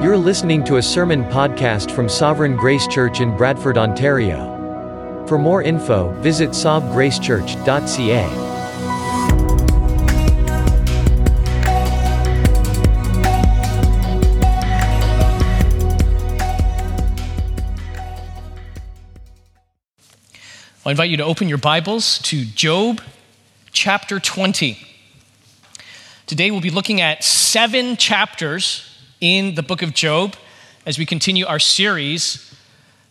You're listening to a sermon podcast from Sovereign Grace Church in Bradford, Ontario. For more info, visit sovgracechurch.ca. I invite you to open your Bibles to Job chapter 20. Today we'll be looking at seven chapters in the book of Job as we continue our series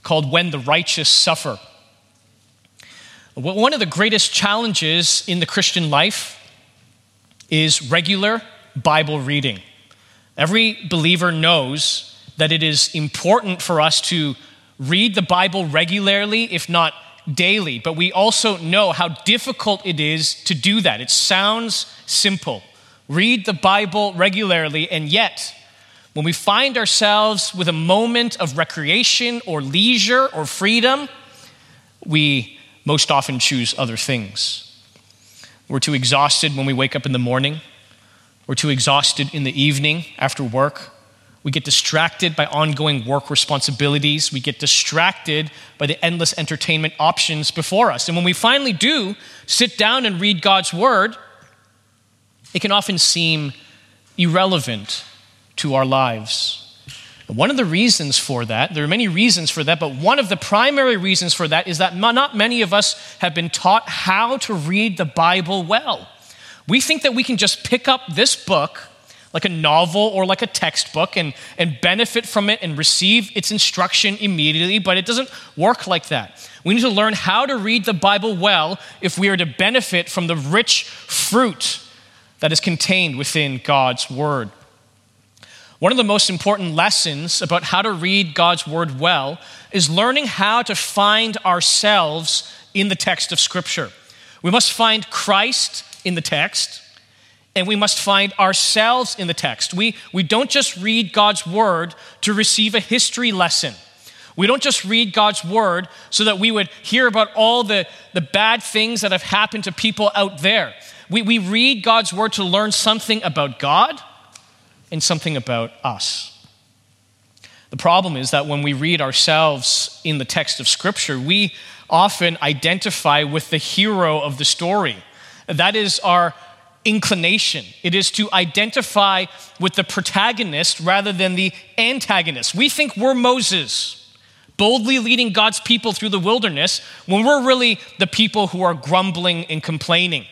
called When the Righteous Suffer. One of the greatest challenges in the Christian life is regular Bible reading. Every believer knows that it is important for us to read the Bible regularly, if not daily, but we also know how difficult it is to do that. It sounds simple. Read the Bible regularly, and yet, when we find ourselves with a moment of recreation or leisure or freedom, we most often choose other things. We're too exhausted when we wake up in the morning. We're too exhausted in the evening after work. We get distracted by ongoing work responsibilities. We get distracted by the endless entertainment options before us. And when we finally do sit down and read God's word, it can often seem irrelevant to our lives. One of the reasons for that, there are many reasons for that, but one of the primary reasons for that is that not many of us have been taught how to read the Bible well. We think that we can just pick up this book like a novel or like a textbook and, and benefit from it and receive its instruction immediately, but it doesn't work like that. We need to learn how to read the Bible well if we are to benefit from the rich fruit that is contained within God's Word. One of the most important lessons about how to read God's Word well is learning how to find ourselves in the text of Scripture. We must find Christ in the text and we must find ourselves in the text. We, we don't just read God's word to receive a history lesson. We don't just read God's word so that we would hear about all the, the bad things that have happened to people out there. We, we read God's word to learn something about God and something about us. The problem is that when we read ourselves in the text of Scripture, we often identify with the hero of the story. That is our inclination. It is to identify with the protagonist rather than the antagonist. We think we're Moses, boldly leading God's people through the wilderness, when we're really the people who are grumbling and complaining.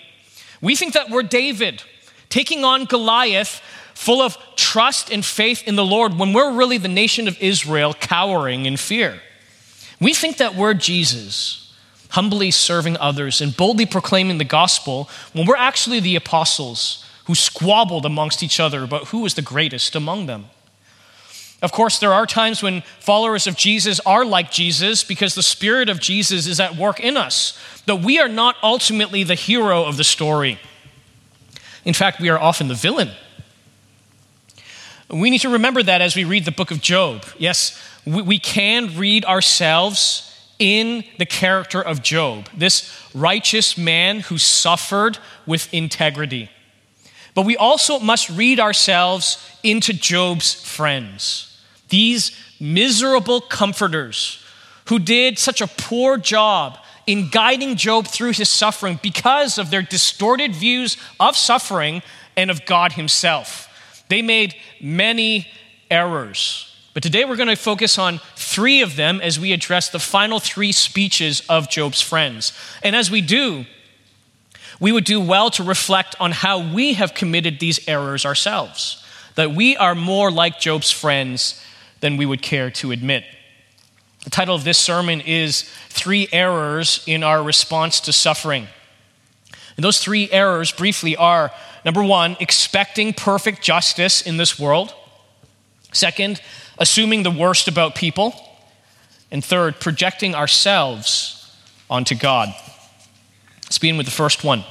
We think that we're David, taking on Goliath, full of trust and faith in the Lord, when we're really the nation of Israel, cowering in fear. We think that we're Jesus humbly serving others and boldly proclaiming the gospel when we're actually the apostles who squabbled amongst each other about who was the greatest among them. Of course, there are times when followers of Jesus are like Jesus because the Spirit of Jesus is at work in us, but we are not ultimately the hero of the story. In fact, we are often the villain. We need to remember that as we read the book of Job. Yes, we, can read ourselves in the character of Job, this righteous man who suffered with integrity. But we also must read ourselves into Job's friends, these miserable comforters who did such a poor job in guiding Job through his suffering because of their distorted views of suffering and of God Himself. They made many errors. But today we're going to focus on three of them as we address the final three speeches of Job's friends. And as we do, we would do well to reflect on how we have committed these errors ourselves, that we are more like Job's friends than we would care to admit. The title of this sermon is Three Errors in Our Response to Suffering. And those three errors, briefly, are number one, expecting perfect justice in this world. Second, assuming the worst about people. And third, projecting ourselves onto God. Let's begin with the first one.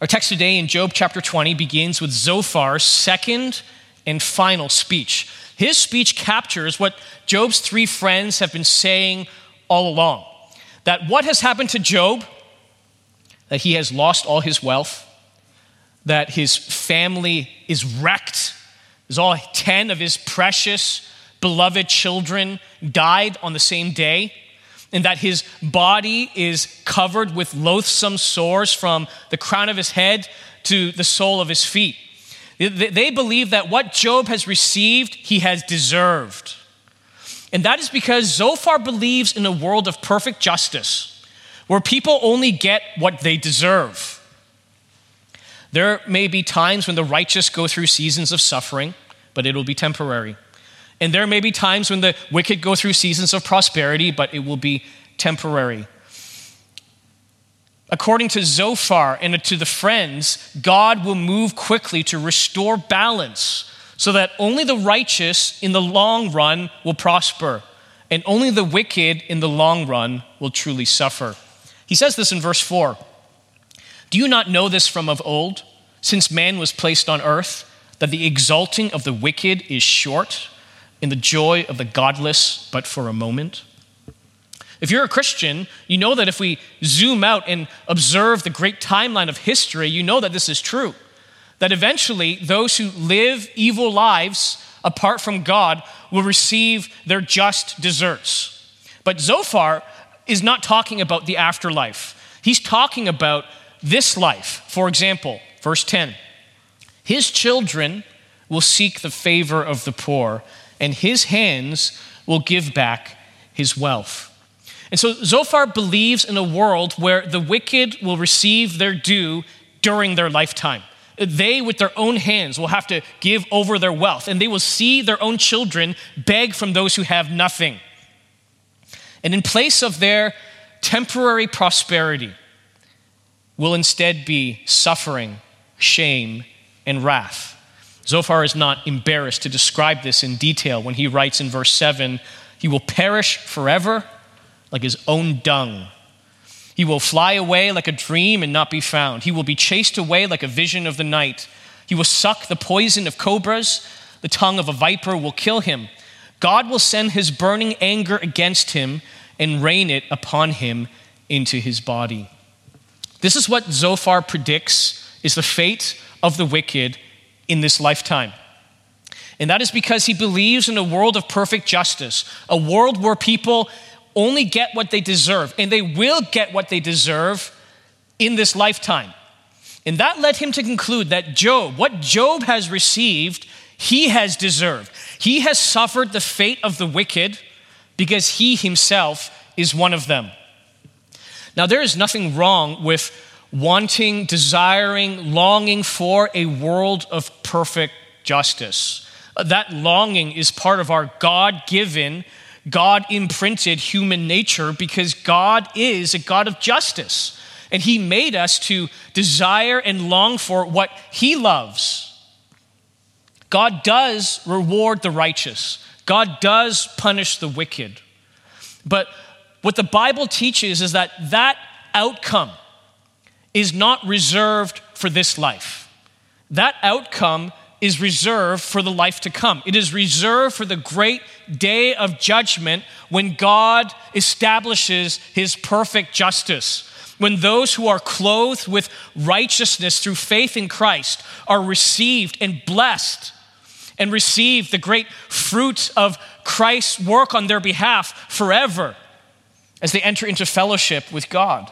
Our text today in Job chapter 20 begins with Zophar's second and final speech. His speech captures what Job's three friends have been saying all along that what has happened to Job, that he has lost all his wealth, that his family is wrecked as all 10 of his precious, beloved children died on the same day, and that his body is covered with loathsome sores from the crown of his head to the sole of his feet. They believe that what Job has received, he has deserved. And that is because Zophar believes in a world of perfect justice, where people only get what they deserve. There may be times when the righteous go through seasons of suffering, but it will be temporary. And there may be times when the wicked go through seasons of prosperity, but it will be temporary. According to Zophar and to the friends, God will move quickly to restore balance so that only the righteous in the long run will prosper, and only the wicked in the long run will truly suffer. He says this in verse 4 Do you not know this from of old, since man was placed on earth, that the exalting of the wicked is short, and the joy of the godless but for a moment? If you're a Christian, you know that if we zoom out and observe the great timeline of history, you know that this is true. That eventually, those who live evil lives apart from God will receive their just deserts. But Zophar is not talking about the afterlife, he's talking about this life. For example, verse 10 His children will seek the favor of the poor, and his hands will give back his wealth. And so Zophar believes in a world where the wicked will receive their due during their lifetime. They, with their own hands, will have to give over their wealth, and they will see their own children beg from those who have nothing. And in place of their temporary prosperity, will instead be suffering, shame, and wrath. Zophar is not embarrassed to describe this in detail when he writes in verse 7 He will perish forever like his own dung. He will fly away like a dream and not be found. He will be chased away like a vision of the night. He will suck the poison of cobras. The tongue of a viper will kill him. God will send his burning anger against him and rain it upon him into his body. This is what Zophar predicts is the fate of the wicked in this lifetime. And that is because he believes in a world of perfect justice, a world where people only get what they deserve, and they will get what they deserve in this lifetime. And that led him to conclude that Job, what Job has received, he has deserved. He has suffered the fate of the wicked because he himself is one of them. Now, there is nothing wrong with wanting, desiring, longing for a world of perfect justice. That longing is part of our God given God imprinted human nature because God is a God of justice. And He made us to desire and long for what He loves. God does reward the righteous, God does punish the wicked. But what the Bible teaches is that that outcome is not reserved for this life. That outcome is reserved for the life to come. It is reserved for the great day of judgment when God establishes his perfect justice. When those who are clothed with righteousness through faith in Christ are received and blessed and receive the great fruits of Christ's work on their behalf forever as they enter into fellowship with God.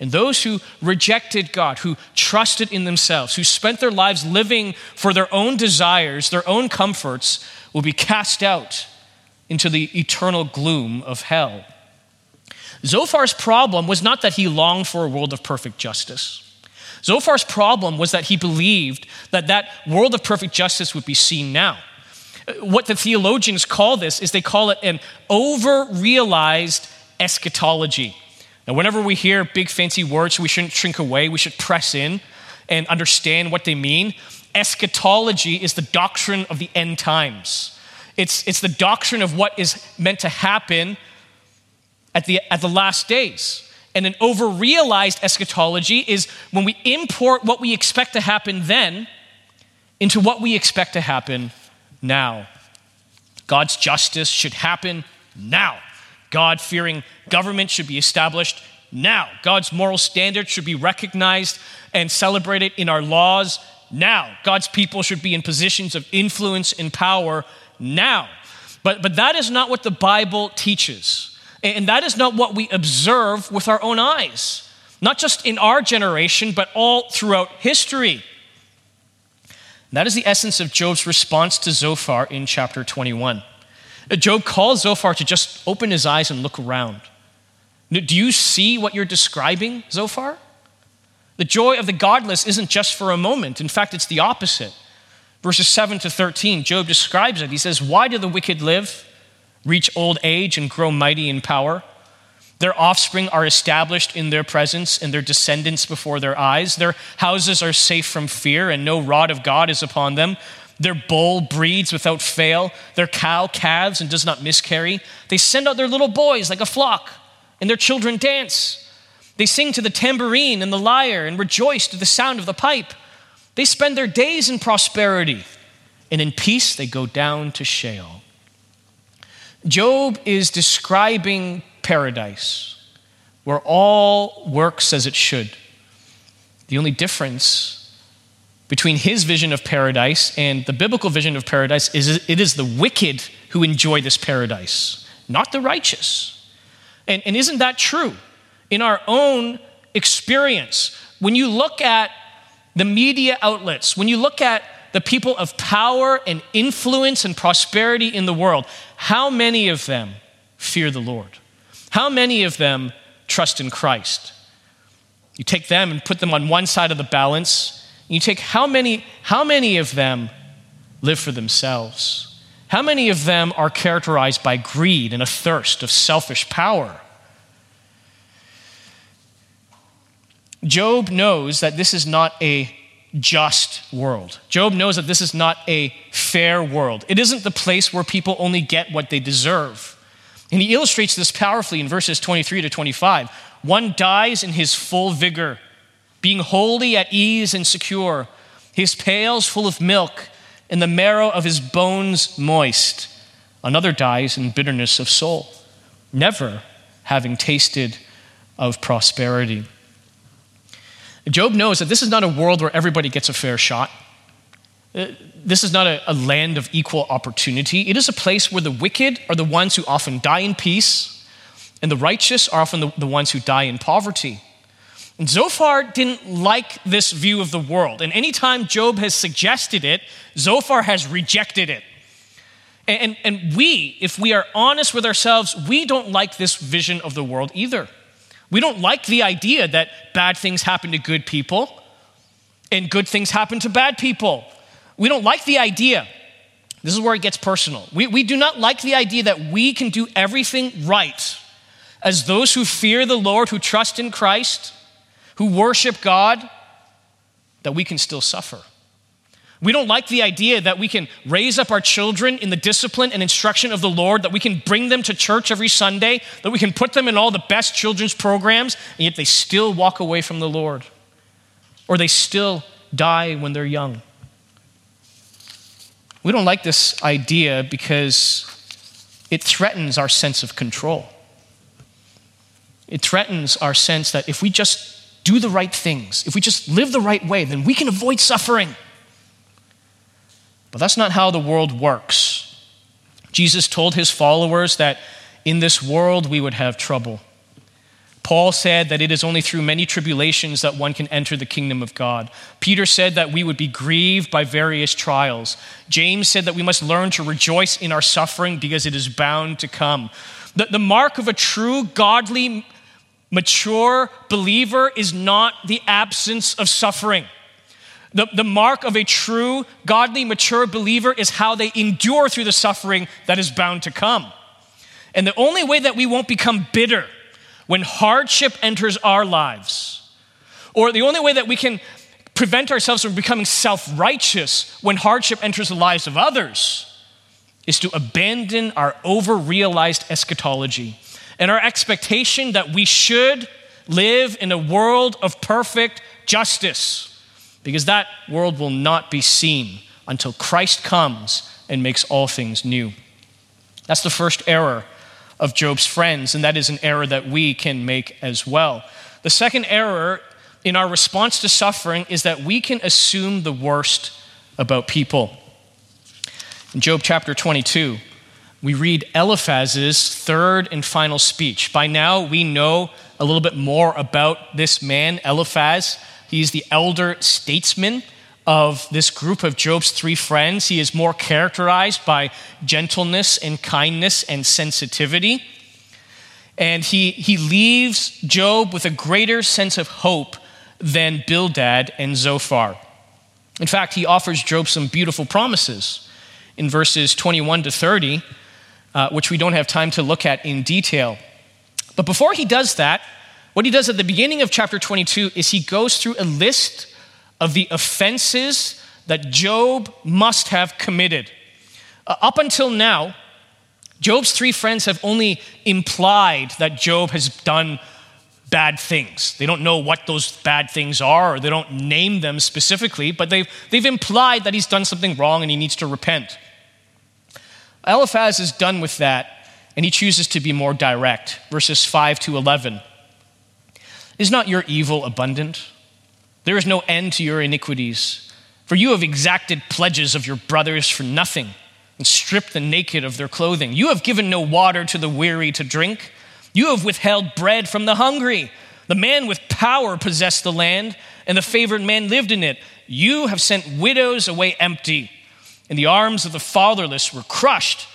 And those who rejected God, who trusted in themselves, who spent their lives living for their own desires, their own comforts, will be cast out into the eternal gloom of hell. Zophar's problem was not that he longed for a world of perfect justice. Zophar's problem was that he believed that that world of perfect justice would be seen now. What the theologians call this is they call it an over realized eschatology. Now, whenever we hear big fancy words, we shouldn't shrink away, we should press in and understand what they mean. Eschatology is the doctrine of the end times. It's, it's the doctrine of what is meant to happen at the, at the last days. And an overrealized eschatology is when we import what we expect to happen then into what we expect to happen now. God's justice should happen now. God fearing government should be established now. God's moral standards should be recognized and celebrated in our laws now. God's people should be in positions of influence and power now. But, but that is not what the Bible teaches. And that is not what we observe with our own eyes, not just in our generation, but all throughout history. That is the essence of Job's response to Zophar in chapter 21. Uh, Job calls Zophar to just open his eyes and look around. Do you see what you're describing, Zophar? The joy of the godless isn't just for a moment. In fact, it's the opposite. Verses 7 to 13, Job describes it. He says, Why do the wicked live, reach old age, and grow mighty in power? Their offspring are established in their presence, and their descendants before their eyes. Their houses are safe from fear, and no rod of God is upon them. Their bull breeds without fail. Their cow calves and does not miscarry. They send out their little boys like a flock, and their children dance. They sing to the tambourine and the lyre and rejoice to the sound of the pipe. They spend their days in prosperity, and in peace they go down to Sheol. Job is describing paradise, where all works as it should. The only difference between his vision of paradise and the biblical vision of paradise is it is the wicked who enjoy this paradise, not the righteous. And, and isn't that true? In our own experience, when you look at the media outlets, when you look at the people of power and influence and prosperity in the world, how many of them fear the Lord? How many of them trust in Christ? You take them and put them on one side of the balance. You take how many, how many of them live for themselves? How many of them are characterized by greed and a thirst of selfish power? Job knows that this is not a just world. Job knows that this is not a fair world. It isn't the place where people only get what they deserve. And he illustrates this powerfully in verses 23 to 25. One dies in his full vigor, being wholly at ease and secure, his pails full of milk, and the marrow of his bones moist. Another dies in bitterness of soul, never having tasted of prosperity. Job knows that this is not a world where everybody gets a fair shot. Uh, this is not a, a, land of equal opportunity. It is a place where the wicked are the ones who often die in peace, and the righteous are often the, the ones who die in poverty. And Zophar didn't like this view of the world. And anytime Job has suggested it, Zophar has rejected it. And, and, and we, if we are honest with ourselves, we don't like this vision of the world either. We don't like the idea that bad things happen to good people and good things happen to bad people. We don't like the idea. This is where it gets personal. We, we do not like the idea that we can do everything right as those who fear the Lord, who trust in Christ, who worship God, that we can still suffer. We don't like the idea that we can raise up our children in the discipline and instruction of the Lord, that we can bring them to church every Sunday, that we can put them in all the best children's programs, and yet they still walk away from the Lord. Or they still die when they're young. We don't like this idea because it threatens our sense of control. It threatens our sense that if we just do the right things, if we just live the right way, then we can avoid suffering. But that's not how the world works. Jesus told his followers that in this world we would have trouble. Paul said that it is only through many tribulations that one can enter the kingdom of God. Peter said that we would be grieved by various trials. James said that we must learn to rejoice in our suffering because it is bound to come. The, the mark of a true, godly, mature believer is not the absence of suffering. The, the mark of a true, godly, mature believer is how they endure through the suffering that is bound to come. And the only way that we won't become bitter when hardship enters our lives, or the only way that we can prevent ourselves from becoming self righteous when hardship enters the lives of others, is to abandon our over realized eschatology and our expectation that we should live in a world of perfect justice because that world will not be seen until Christ comes and makes all things new. That's the first error of Job's friends, and that is an error that we can make as well. The second error in our response to suffering is that we can assume the worst about people. In Job chapter 22, we read Eliphaz's third and final speech. By now, we know a little bit more about this man, Eliphaz. He's the elder statesman of this group of Job's three friends. He is more characterized by gentleness and kindness and sensitivity. And he, he leaves Job with a greater sense of hope than Bildad and Zophar. In fact, he offers Job some beautiful promises in verses 21 to 30, uh, which we don't have time to look at in detail. But before he does that, what he does at the beginning of chapter 22 is he goes through a list of the offenses that Job must have committed. Uh, up until now, Job's three friends have only implied that Job has done bad things. They don't know what those bad things are, or they don't name them specifically, but they've, they've implied that he's done something wrong and he needs to repent. Eliphaz is done with that, and he chooses to be more direct. Verses 5 to 11. Is not your evil abundant? There is no end to your iniquities. For you have exacted pledges of your brothers for nothing, and stripped the naked of their clothing. You have given no water to the weary to drink you have withheld bread from the hungry. The man with power possessed the land, and the favored man lived in it. You have sent widows away empty, and the arms of the fatherless were crushed.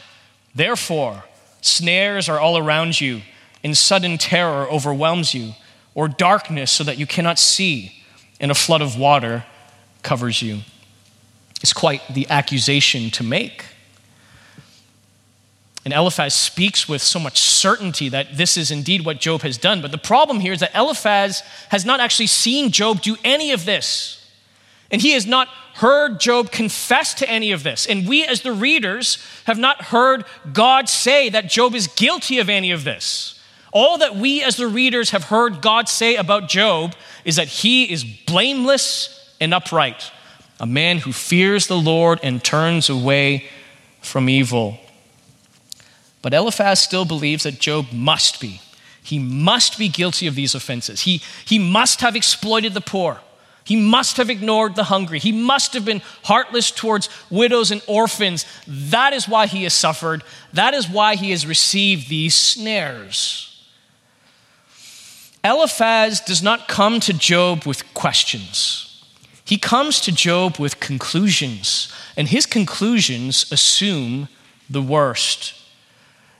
Therefore, snares are all around you, and sudden terror overwhelms you, or darkness so that you cannot see, and a flood of water covers you. It's quite the accusation to make. And Eliphaz speaks with so much certainty that this is indeed what Job has done. But the problem here is that Eliphaz has not actually seen Job do any of this. And he has not heard Job confess to any of this. And we, as the readers, have not heard God say that Job is guilty of any of this. All that we, as the readers, have heard God say about Job is that he is blameless and upright, a man who fears the Lord and turns away from evil. But Eliphaz still believes that Job must be. He must be guilty of these offenses. He, he must have exploited the poor. He must have ignored the hungry. He must have been heartless towards widows and orphans. That is why he has suffered. That is why he has received these snares. Eliphaz does not come to Job with questions. He comes to Job with conclusions, and his conclusions assume the worst.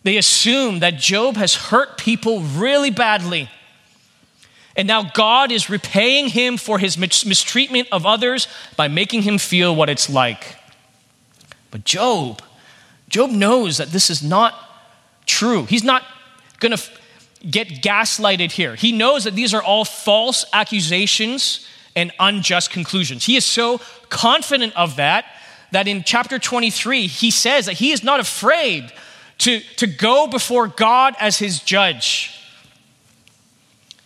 They assume that Job has hurt people really badly. And now God is repaying him for his mistreatment of others by making him feel what it's like. But Job, Job knows that this is not true. He's not going to get gaslighted here. He knows that these are all false accusations and unjust conclusions. He is so confident of that that in chapter 23, he says that he is not afraid to, to go before God as his judge.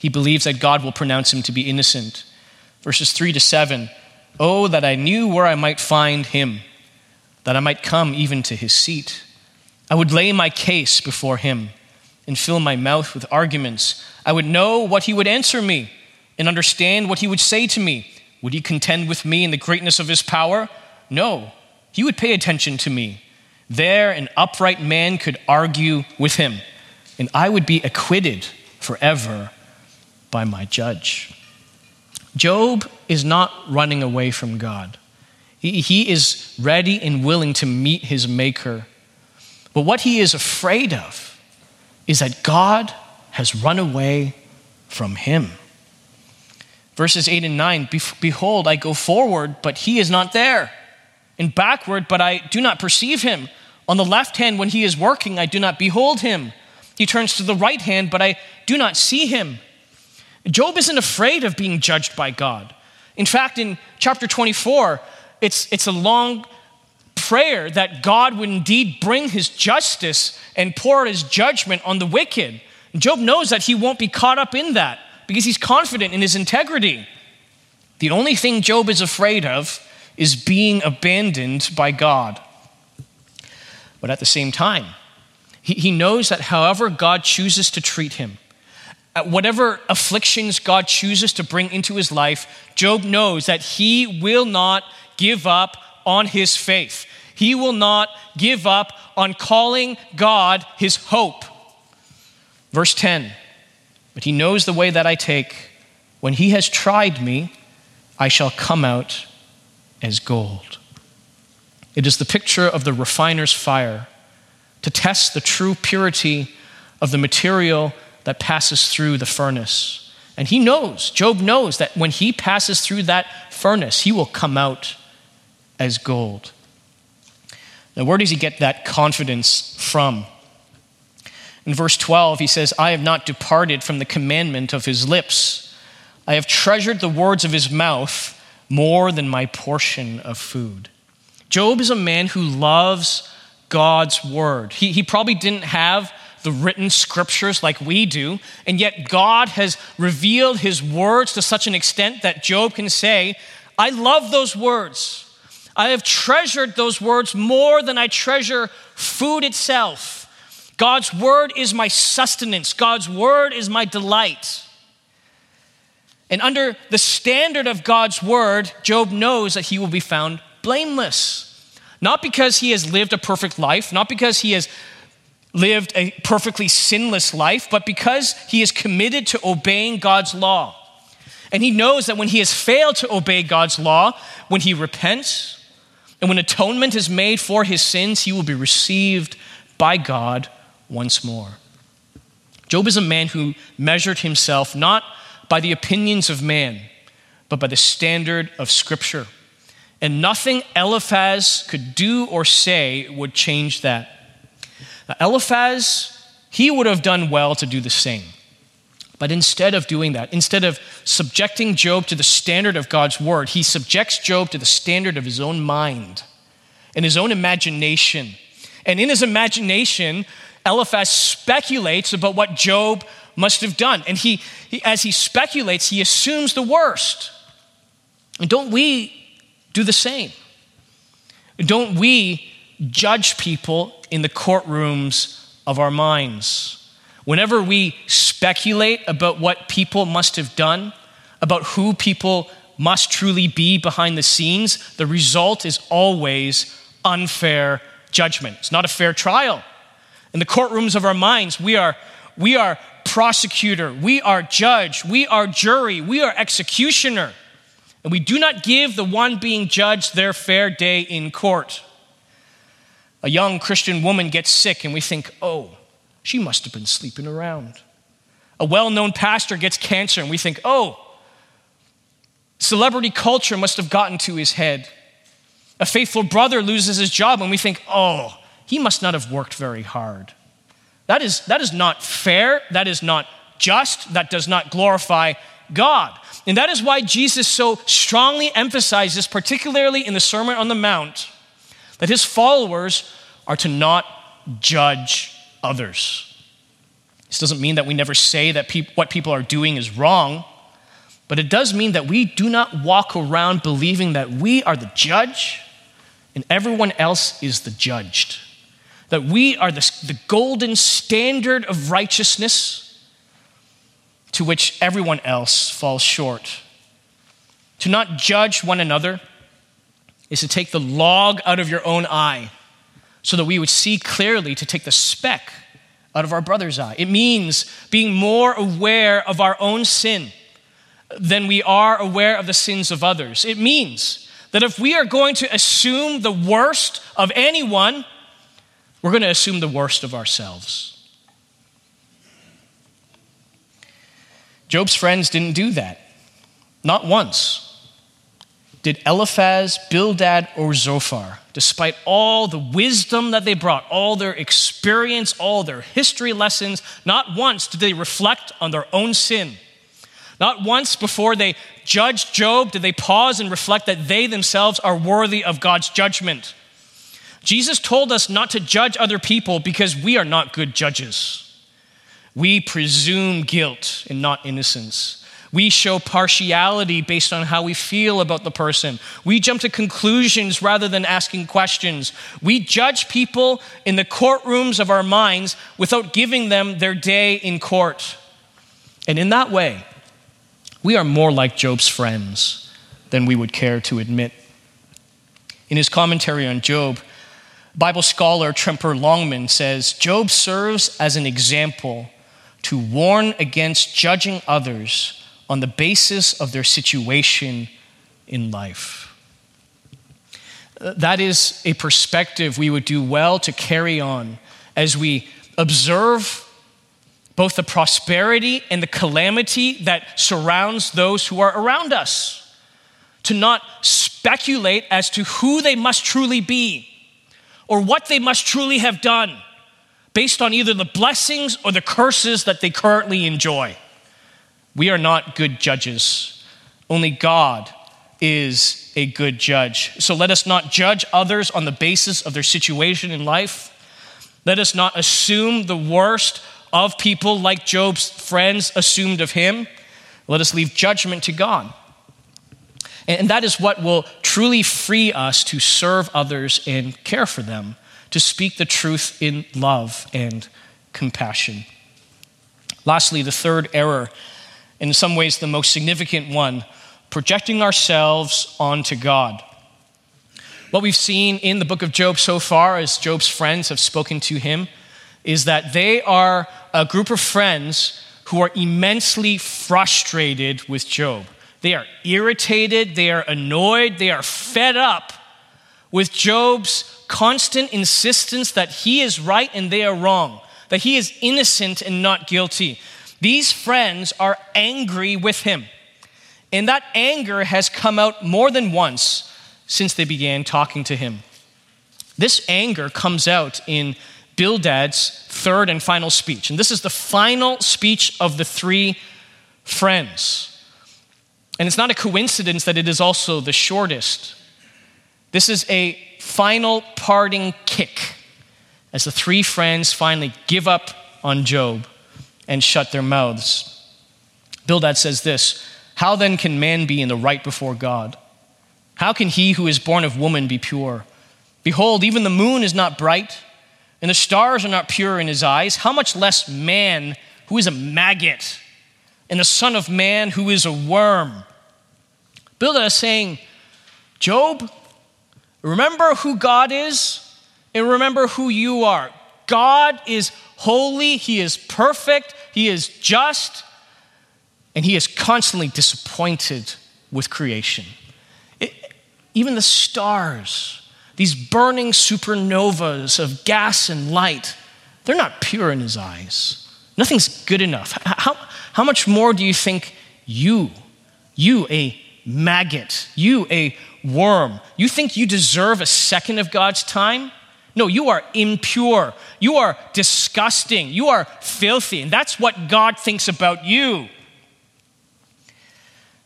He believes that God will pronounce him to be innocent. Verses 3 to 7 Oh, that I knew where I might find him, that I might come even to his seat. I would lay my case before him and fill my mouth with arguments. I would know what he would answer me and understand what he would say to me. Would he contend with me in the greatness of his power? No, he would pay attention to me. There, an upright man could argue with him, and I would be acquitted forever by my judge. Job is not running away from God. He, is ready and willing to meet his Maker. But what he is afraid of is that God has run away from him. Verses 8 and 9 Behold, I go forward, but he is not there, and backward, but I do not perceive him. On the left hand, when he is working, I do not behold him. He turns to the right hand, but I do not see him. Job isn't afraid of being judged by God. In fact, in chapter 24, it's, it's a long prayer that God would indeed bring his justice and pour his judgment on the wicked. Job knows that he won't be caught up in that because he's confident in his integrity. The only thing Job is afraid of is being abandoned by God. But at the same time, he, he knows that however God chooses to treat him, at whatever afflictions God chooses to bring into his life, Job knows that he will not give up on his faith. He will not give up on calling God his hope. Verse 10 But he knows the way that I take. When he has tried me, I shall come out as gold. It is the picture of the refiner's fire to test the true purity of the material that passes through the furnace. And he knows, Job knows, that when he passes through that furnace, he will come out as gold. Now, where does he get that confidence from? In verse 12, he says, I have not departed from the commandment of his lips. I have treasured the words of his mouth more than my portion of food. Job is a man who loves God's word. He, he probably didn't have the written scriptures like we do, and yet God has revealed his words to such an extent that Job can say, I love those words. I have treasured those words more than I treasure food itself. God's word is my sustenance, God's word is my delight. And under the standard of God's word, Job knows that he will be found blameless. Not because he has lived a perfect life, not because he has lived a perfectly sinless life, but because he is committed to obeying God's law. And he knows that when he has failed to obey God's law, when he repents, and when atonement is made for his sins, he will be received by God once more. Job is a man who measured himself not by the opinions of man, but by the standard of Scripture. And nothing Eliphaz could do or say would change that. Eliphaz, he would have done well to do the same. But instead of doing that, instead of subjecting Job to the standard of God's word, he subjects Job to the standard of his own mind and his own imagination. And in his imagination, Eliphaz speculates about what Job must have done. And he, he, as he speculates, he assumes the worst. And don't we do the same? Don't we judge people in the courtrooms of our minds. Whenever we speculate about what people must have done, about who people must truly be behind the scenes, the result is always unfair judgment. It's not a fair trial. In the courtrooms of our minds, we are, we are prosecutor, we are judge, we are jury, we are executioner. And we do not give the one being judged their fair day in court a young Christian woman gets sick and we think, oh, she must have been sleeping around. A well known pastor gets cancer and we think, oh, celebrity culture must have gotten to his head. A faithful brother loses his job and we think, oh, he must not have worked very hard. That is, that is not fair. That is not just. That does not glorify God. And that is why Jesus so strongly emphasizes, particularly in the Sermon on the Mount, that his followers are to not judge others. This doesn't mean that we never say that pe- what people are doing is wrong, but it does mean that we do not walk around believing that we are the judge and everyone else is the judged. That we are the, the golden standard of righteousness to which everyone else falls short. To not judge one another is to take the log out of your own eye so that we would see clearly to take the speck out of our brother's eye. It means being more aware of our own sin than we are aware of the sins of others. It means that if we are going to assume the worst of anyone, we're going to assume the worst of ourselves. Job's friends didn't do that, not once did Eliphaz, Bildad, or Zophar, despite all the wisdom that they brought, all their experience, all their history lessons, not once did they reflect on their own sin. Not once before they judged Job did they pause and reflect that they themselves are worthy of God's judgment. Jesus told us not to judge other people because we are not good judges. We presume guilt and not innocence. We show partiality based on how we feel about the person. We jump to conclusions rather than asking questions. We judge people in the courtrooms of our minds without giving them their day in court. And in that way, we are more like Job's friends than we would care to admit. In his commentary on Job, Bible scholar Tremper Longman says Job serves as an example to warn against judging others on the basis of their situation in life. Uh, that is a perspective we would do well to carry on as we observe both the prosperity and the calamity that surrounds those who are around us. To not speculate as to who they must truly be or what they must truly have done based on either the blessings or the curses that they currently enjoy. We are not good judges. Only God is a good judge. So let us not judge others on the basis of their situation in life. Let us not assume the worst of people like Job's friends assumed of him. Let us leave judgment to God. And that is what will truly free us to serve others and care for them, to speak the truth in love and compassion. Lastly, the third error, in some ways the most significant one, projecting ourselves onto God. What we've seen in the book of Job so far, as Job's friends have spoken to him, is that they are a group of friends who are immensely frustrated with Job. They are irritated, they are annoyed, they are fed up with Job's constant insistence that he is right and they are wrong, that he is innocent and not guilty. These friends are angry with him. And that anger has come out more than once since they began talking to him. This anger comes out in Bildad's third and final speech. And this is the final speech of the three friends. And it's not a coincidence that it is also the shortest. This is a final parting kick as the three friends finally give up on Job and shut their mouths. Bildad says this How then can man be in the right before God? How can he who is born of woman be pure? Behold, even the moon is not bright, and the stars are not pure in his eyes. How much less man who is a maggot, and the Son of Man who is a worm? Bildad is saying, Job, remember who God is and remember who you are. God is holy, He is perfect, He is just, and He is constantly disappointed with creation. It, even the stars, these burning supernovas of gas and light, they're not pure in His eyes. Nothing's good enough. How, how much more do you think you, you, a maggot, you a worm. You think you deserve a second of God's time? No, you are impure. You are disgusting. You are filthy. And that's what God thinks about you.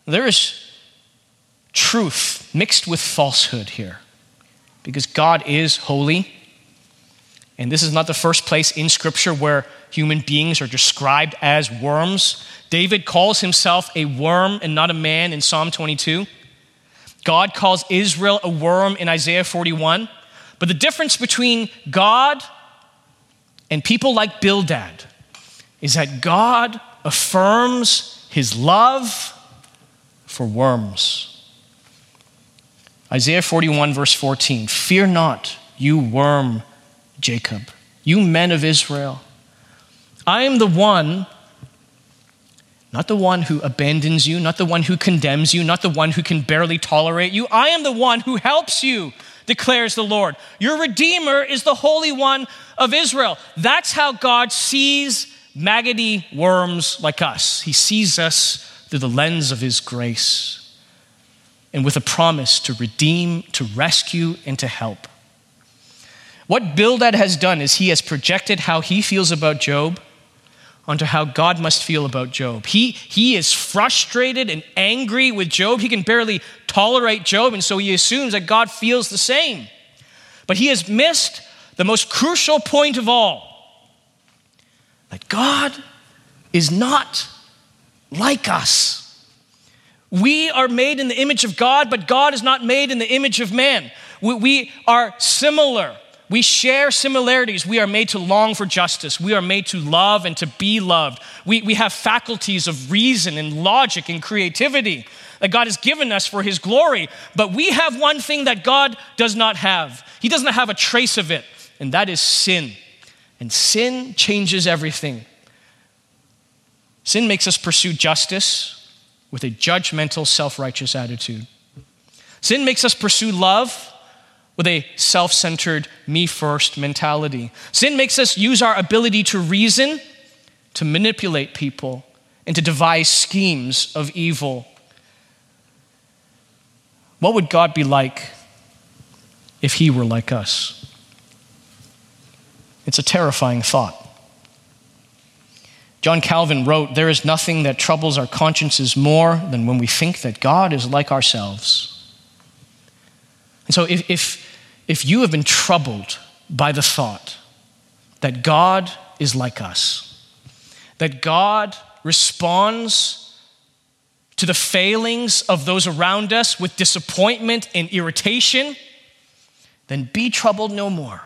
There is truth mixed with falsehood here because God is holy. And this is not the first place in Scripture where human beings are described as worms. David calls himself a worm and not a man in Psalm 22. God calls Israel a worm in Isaiah 41. But the difference between God and people like Bildad is that God affirms his love for worms. Isaiah 41, verse 14 Fear not, you worm Jacob, you men of Israel. I am the one, not the one who abandons you, not the one who condemns you, not the one who can barely tolerate you. I am the one who helps you, declares the Lord. Your Redeemer is the Holy One of Israel. That's how God sees maggoty worms like us. He sees us through the lens of His grace and with a promise to redeem, to rescue, and to help. What Bildad has done is he has projected how he feels about Job onto how God must feel about Job. He, he is frustrated and angry with Job. He can barely tolerate Job, and so he assumes that God feels the same. But he has missed the most crucial point of all that God is not like us. We are made in the image of God, but God is not made in the image of man. We, we are similar. We share similarities. We are made to long for justice. We are made to love and to be loved. We, we have faculties of reason and logic and creativity that God has given us for His glory. But we have one thing that God does not have He doesn't have a trace of it, and that is sin. And sin changes everything. Sin makes us pursue justice with a judgmental, self righteous attitude. Sin makes us pursue love with a self centered, me first mentality. Sin makes us use our ability to reason to manipulate people and to devise schemes of evil. What would God be like if He were like us? It's a terrifying thought. John Calvin wrote, There is nothing that troubles our consciences more than when we think that God is like ourselves. And so, if, if, if you have been troubled by the thought that God is like us, that God responds to the failings of those around us with disappointment and irritation, then be troubled no more.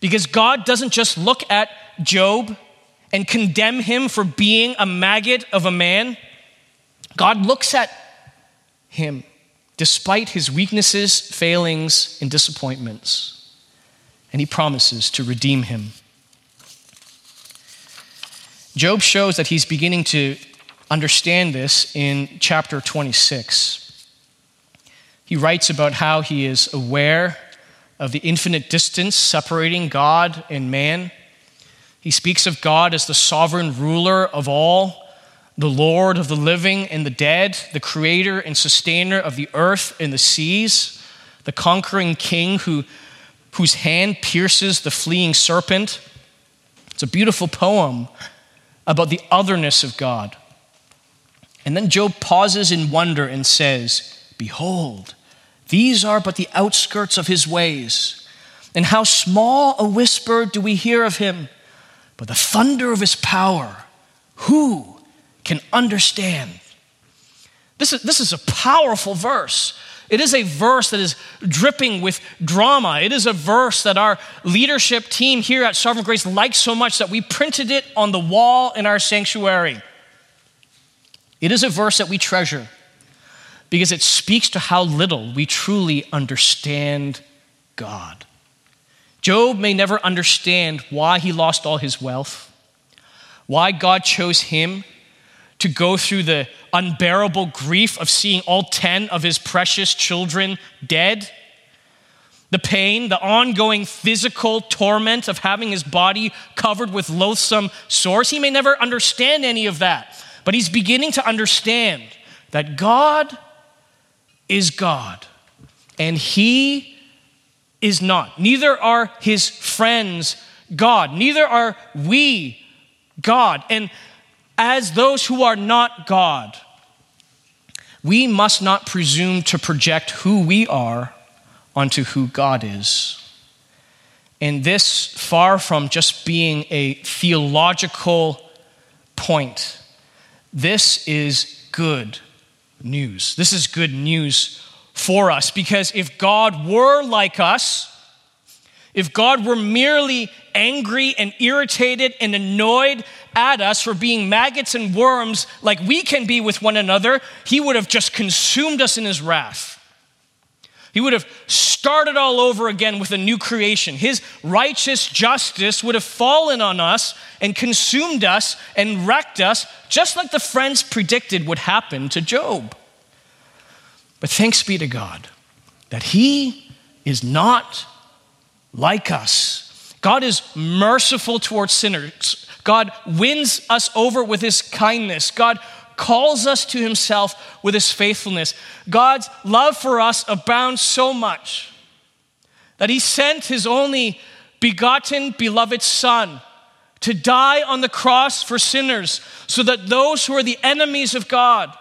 Because God doesn't just look at Job and condemn him for being a maggot of a man. God looks at him despite his weaknesses, failings, and disappointments, and he promises to redeem him. Job shows that he's beginning to understand this in chapter 26. He writes about how he is aware of the infinite distance separating God and man. He speaks of God as the sovereign ruler of all the Lord of the living and the dead, the creator and sustainer of the earth and the seas, the conquering king who, whose hand pierces the fleeing serpent. It's a beautiful poem about the otherness of God. And then Job pauses in wonder and says, Behold, these are but the outskirts of his ways. And how small a whisper do we hear of him, but the thunder of his power, who can understand. This is, this is a powerful verse. It is a verse that is dripping with drama. It is a verse that our leadership team here at Sovereign Grace likes so much that we printed it on the wall in our sanctuary. It is a verse that we treasure because it speaks to how little we truly understand God. Job may never understand why he lost all his wealth, why God chose him to go through the unbearable grief of seeing all 10 of his precious children dead, the pain, the ongoing physical torment of having his body covered with loathsome sores. He may never understand any of that, but he's beginning to understand that God is God and he is not. Neither are his friends God, neither are we God. And as those who are not God, we must not presume to project who we are onto who God is. And this, far from just being a theological point, this is good news. This is good news for us because if God were like us, if God were merely angry and irritated and annoyed at us for being maggots and worms like we can be with one another, He would have just consumed us in His wrath. He would have started all over again with a new creation. His righteous justice would have fallen on us and consumed us and wrecked us, just like the friends predicted would happen to Job. But thanks be to God that He is not like us. God is merciful towards sinners. God wins us over with his kindness. God calls us to himself with his faithfulness. God's love for us abounds so much that he sent his only begotten, beloved Son to die on the cross for sinners so that those who are the enemies of God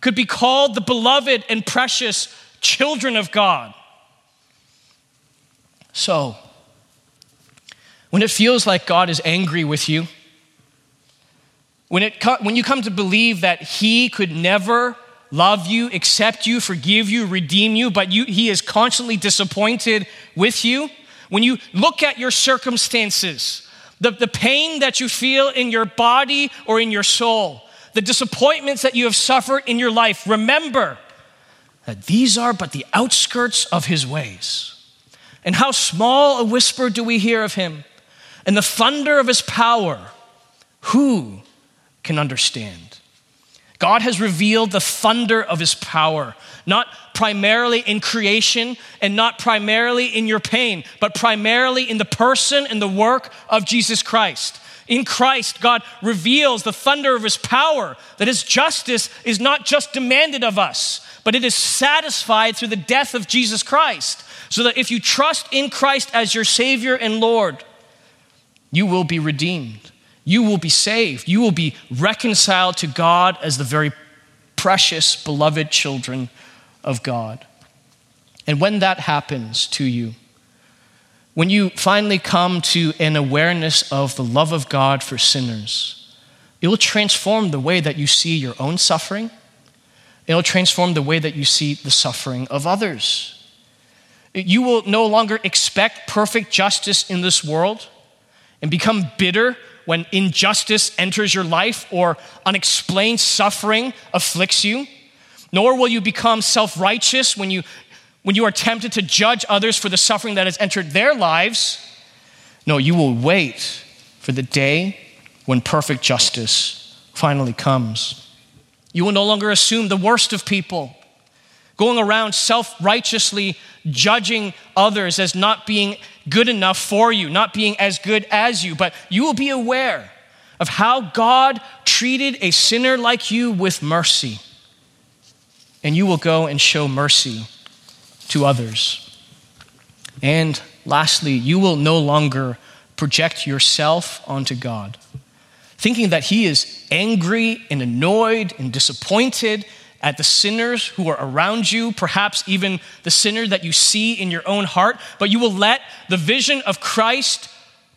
could be called the beloved and precious children of God. So, when it feels like God is angry with you, when, it, when you come to believe that He could never love you, accept you, forgive you, redeem you, but you, He is constantly disappointed with you, when you look at your circumstances, the, the pain that you feel in your body or in your soul, the disappointments that you have suffered in your life, remember that these are but the outskirts of his ways. And how small a whisper do we hear of him? And the thunder of his power, who can understand? God has revealed the thunder of his power, not primarily in creation and not primarily in your pain, but primarily in the person and the work of Jesus Christ. In Christ, God reveals the thunder of his power, that his justice is not just demanded of us, but it is satisfied through the death of Jesus Christ. So that if you trust in Christ as your Savior and Lord, you will be redeemed. You will be saved. You will be reconciled to God as the very precious, beloved children of God. And when that happens to you, when you finally come to an awareness of the love of God for sinners, it will transform the way that you see your own suffering. It'll transform the way that you see the suffering of others. You will no longer expect perfect justice in this world and become bitter when injustice enters your life or unexplained suffering afflicts you. Nor will you become self righteous when you, when you are tempted to judge others for the suffering that has entered their lives. No, you will wait for the day when perfect justice finally comes. You will no longer assume the worst of people, going around self righteously judging others as not being good enough for you, not being as good as you, but you will be aware of how God treated a sinner like you with mercy. And you will go and show mercy to others. And lastly, you will no longer project yourself onto God, thinking that He is angry and annoyed and disappointed at the sinners who are around you, perhaps even the sinner that you see in your own heart, but you will let the vision of Christ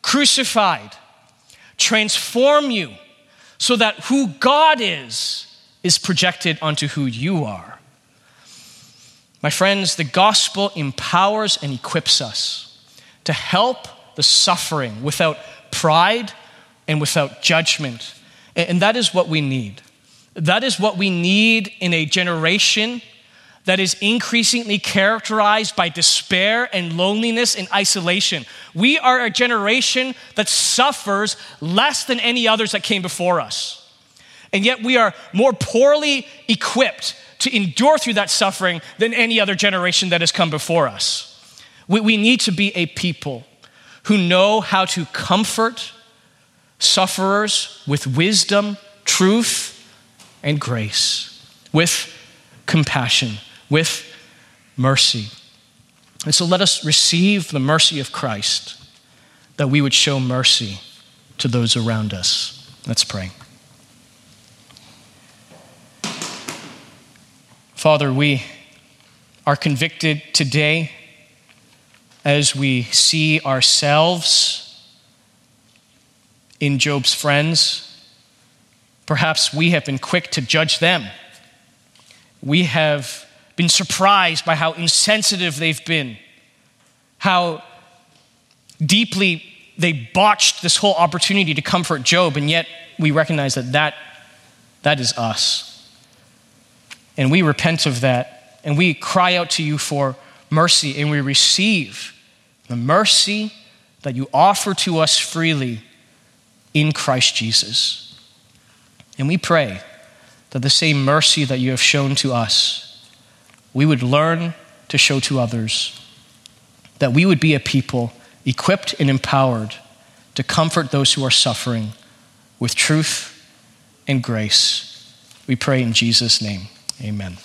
crucified transform you so that who God is is projected onto who you are. My friends, the gospel empowers and equips us to help the suffering without pride and without judgment. And that is what we need. That is what we need in a generation that is increasingly characterized by despair and loneliness and isolation. We are a generation that suffers less than any others that came before us. And yet we are more poorly equipped to endure through that suffering than any other generation that has come before us. We, we need to be a people who know how to comfort sufferers with wisdom, truth, and grace, with compassion, with mercy. And so let us receive the mercy of Christ that we would show mercy to those around us. Let's pray. Father, we are convicted today as we see ourselves in Job's friends Perhaps we have been quick to judge them. We have been surprised by how insensitive they've been, how deeply they botched this whole opportunity to comfort Job, and yet we recognize that that, that is us. And we repent of that, and we cry out to you for mercy, and we receive the mercy that you offer to us freely in Christ Jesus. And we pray that the same mercy that you have shown to us, we would learn to show to others. That we would be a people equipped and empowered to comfort those who are suffering with truth and grace. We pray in Jesus' name. Amen.